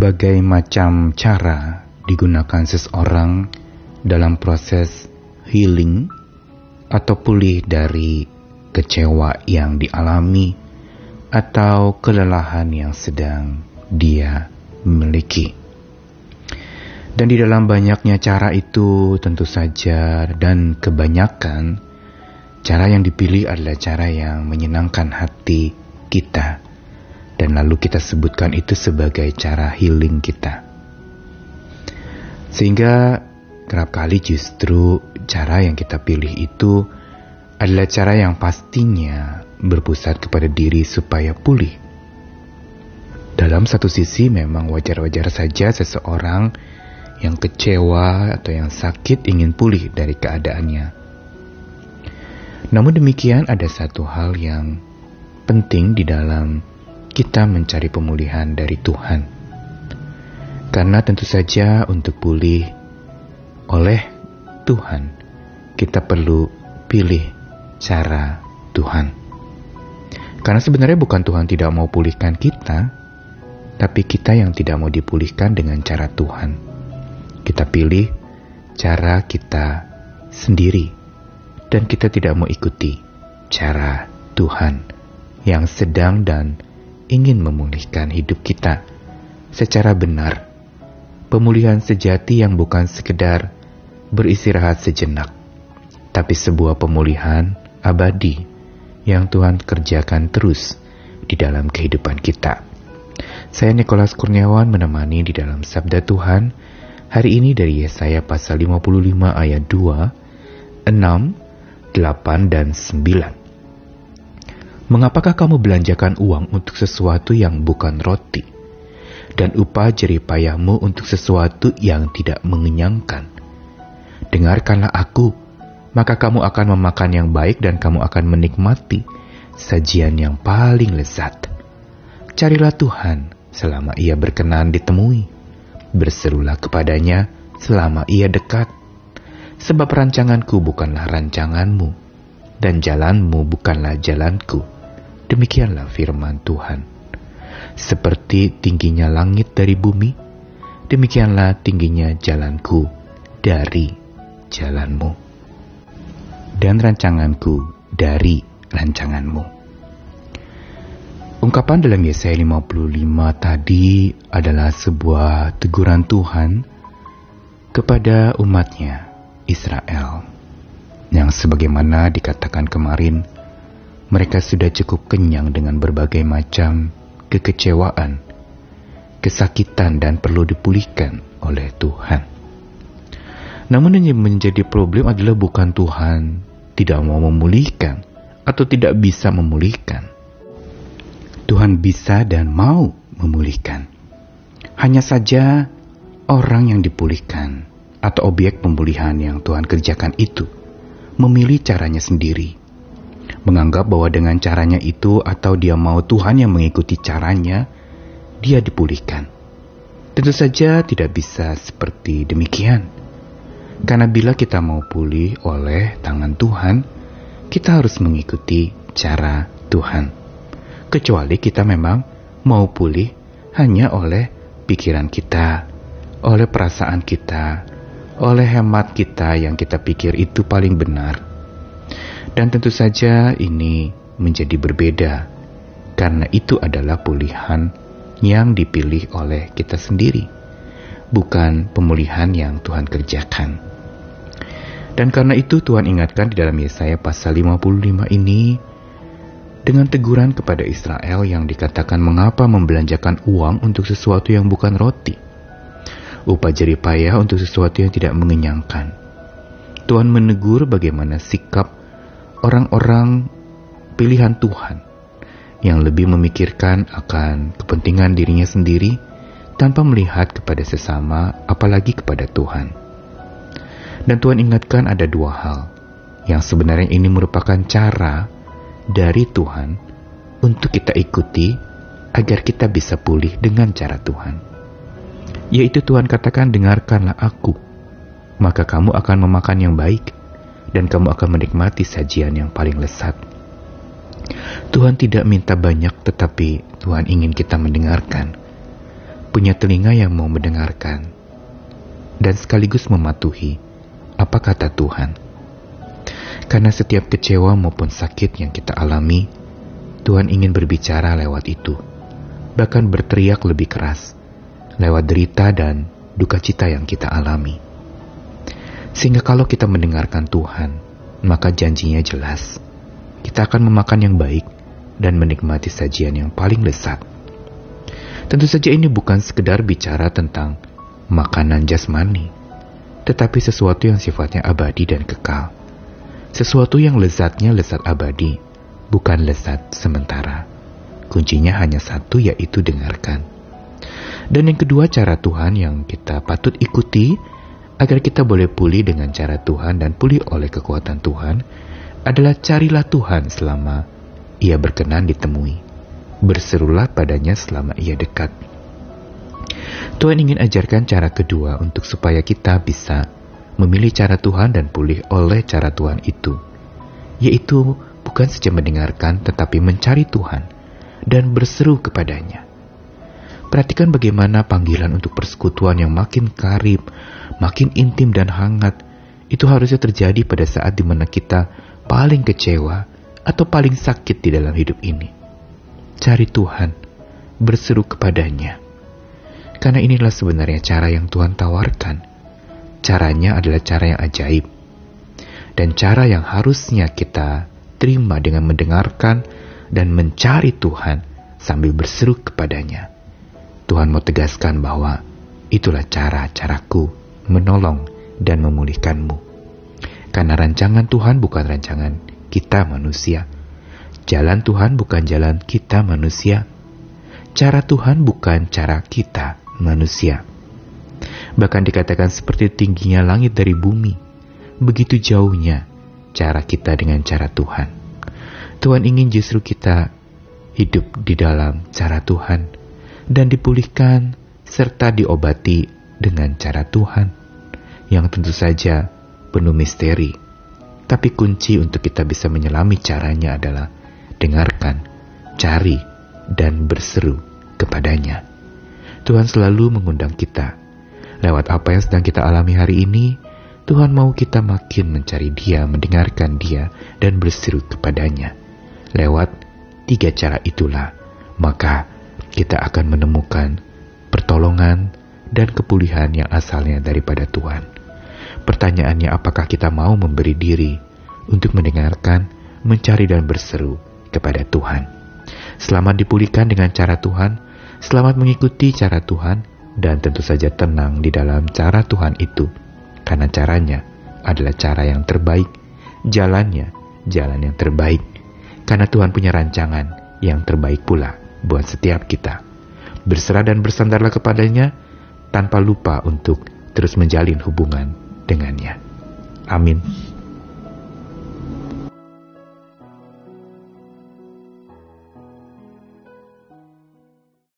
Berbagai macam cara digunakan seseorang dalam proses healing atau pulih dari kecewa yang dialami atau kelelahan yang sedang dia miliki. Dan di dalam banyaknya cara itu tentu saja dan kebanyakan cara yang dipilih adalah cara yang menyenangkan hati kita. Dan lalu kita sebutkan itu sebagai cara healing kita. Sehingga kerap kali justru cara yang kita pilih itu adalah cara yang pastinya berpusat kepada diri supaya pulih. Dalam satu sisi memang wajar-wajar saja seseorang yang kecewa atau yang sakit ingin pulih dari keadaannya. Namun demikian ada satu hal yang penting di dalam kita mencari pemulihan dari Tuhan. Karena tentu saja untuk pulih oleh Tuhan, kita perlu pilih cara Tuhan. Karena sebenarnya bukan Tuhan tidak mau pulihkan kita, tapi kita yang tidak mau dipulihkan dengan cara Tuhan. Kita pilih cara kita sendiri, dan kita tidak mau ikuti cara Tuhan yang sedang dan ingin memulihkan hidup kita secara benar pemulihan sejati yang bukan sekedar beristirahat sejenak, tapi sebuah pemulihan abadi yang Tuhan kerjakan terus di dalam kehidupan kita. Saya Nikolas Kurniawan menemani di dalam Sabda Tuhan hari ini dari Yesaya pasal 55 ayat 2, 6, 8, dan 9. Mengapakah kamu belanjakan uang untuk sesuatu yang bukan roti? dan upah jeripayahmu untuk sesuatu yang tidak mengenyangkan. Dengarkanlah aku, maka kamu akan memakan yang baik dan kamu akan menikmati sajian yang paling lezat. Carilah Tuhan selama ia berkenan ditemui. Berserulah kepadanya selama ia dekat. Sebab rancanganku bukanlah rancanganmu, dan jalanmu bukanlah jalanku. Demikianlah firman Tuhan. Seperti tingginya langit dari bumi, demikianlah tingginya jalanku dari jalanmu. Dan rancanganku dari rancanganmu. Ungkapan dalam Yesaya 55 tadi adalah sebuah teguran Tuhan kepada umatnya Israel. Yang sebagaimana dikatakan kemarin, mereka sudah cukup kenyang dengan berbagai macam kekecewaan, kesakitan dan perlu dipulihkan oleh Tuhan. Namun yang menjadi problem adalah bukan Tuhan tidak mau memulihkan atau tidak bisa memulihkan. Tuhan bisa dan mau memulihkan. Hanya saja orang yang dipulihkan atau objek pemulihan yang Tuhan kerjakan itu memilih caranya sendiri menganggap bahwa dengan caranya itu atau dia mau Tuhan yang mengikuti caranya, dia dipulihkan. Tentu saja tidak bisa seperti demikian. Karena bila kita mau pulih oleh tangan Tuhan, kita harus mengikuti cara Tuhan. Kecuali kita memang mau pulih hanya oleh pikiran kita, oleh perasaan kita, oleh hemat kita yang kita pikir itu paling benar dan tentu saja ini menjadi berbeda karena itu adalah pulihan yang dipilih oleh kita sendiri, bukan pemulihan yang Tuhan kerjakan. Dan karena itu Tuhan ingatkan di dalam Yesaya pasal 55 ini dengan teguran kepada Israel yang dikatakan mengapa membelanjakan uang untuk sesuatu yang bukan roti. Upah jeripayah untuk sesuatu yang tidak mengenyangkan. Tuhan menegur bagaimana sikap orang-orang pilihan Tuhan yang lebih memikirkan akan kepentingan dirinya sendiri tanpa melihat kepada sesama, apalagi kepada Tuhan. Dan Tuhan ingatkan ada dua hal yang sebenarnya ini merupakan cara dari Tuhan untuk kita ikuti agar kita bisa pulih dengan cara Tuhan. Yaitu Tuhan katakan, dengarkanlah aku, maka kamu akan memakan yang baik dan kamu akan menikmati sajian yang paling lezat. Tuhan tidak minta banyak, tetapi Tuhan ingin kita mendengarkan. punya telinga yang mau mendengarkan, dan sekaligus mematuhi apa kata Tuhan. Karena setiap kecewa maupun sakit yang kita alami, Tuhan ingin berbicara lewat itu, bahkan berteriak lebih keras lewat derita dan duka cita yang kita alami. Sehingga kalau kita mendengarkan Tuhan, maka janjinya jelas. Kita akan memakan yang baik dan menikmati sajian yang paling lezat. Tentu saja ini bukan sekedar bicara tentang makanan jasmani, tetapi sesuatu yang sifatnya abadi dan kekal. Sesuatu yang lezatnya lezat abadi, bukan lezat sementara. Kuncinya hanya satu yaitu dengarkan. Dan yang kedua cara Tuhan yang kita patut ikuti agar kita boleh pulih dengan cara Tuhan dan pulih oleh kekuatan Tuhan adalah carilah Tuhan selama ia berkenan ditemui. Berserulah padanya selama ia dekat. Tuhan ingin ajarkan cara kedua untuk supaya kita bisa memilih cara Tuhan dan pulih oleh cara Tuhan itu, yaitu bukan saja mendengarkan tetapi mencari Tuhan dan berseru kepadanya. Perhatikan bagaimana panggilan untuk persekutuan yang makin karib, makin intim dan hangat, itu harusnya terjadi pada saat di mana kita paling kecewa atau paling sakit di dalam hidup ini. Cari Tuhan, berseru kepadanya. Karena inilah sebenarnya cara yang Tuhan tawarkan. Caranya adalah cara yang ajaib. Dan cara yang harusnya kita terima dengan mendengarkan dan mencari Tuhan sambil berseru kepadanya. Tuhan mau tegaskan bahwa itulah cara-caraku menolong dan memulihkanmu. Karena rancangan Tuhan bukan rancangan kita manusia. Jalan Tuhan bukan jalan kita manusia. Cara Tuhan bukan cara kita manusia. Bahkan dikatakan seperti tingginya langit dari bumi. Begitu jauhnya cara kita dengan cara Tuhan. Tuhan ingin justru kita hidup di dalam cara Tuhan dan dipulihkan serta diobati dengan cara Tuhan yang tentu saja penuh misteri. Tapi kunci untuk kita bisa menyelami caranya adalah dengarkan, cari, dan berseru kepadanya. Tuhan selalu mengundang kita. Lewat apa yang sedang kita alami hari ini, Tuhan mau kita makin mencari dia, mendengarkan dia, dan berseru kepadanya. Lewat tiga cara itulah, maka kita akan menemukan pertolongan dan kepulihan yang asalnya daripada Tuhan. Pertanyaannya apakah kita mau memberi diri untuk mendengarkan, mencari dan berseru kepada Tuhan. Selamat dipulihkan dengan cara Tuhan, selamat mengikuti cara Tuhan, dan tentu saja tenang di dalam cara Tuhan itu. Karena caranya adalah cara yang terbaik, jalannya jalan yang terbaik. Karena Tuhan punya rancangan yang terbaik pula buat setiap kita. Berserah dan bersandarlah kepadanya tanpa lupa untuk terus menjalin hubungan dengannya. Amin.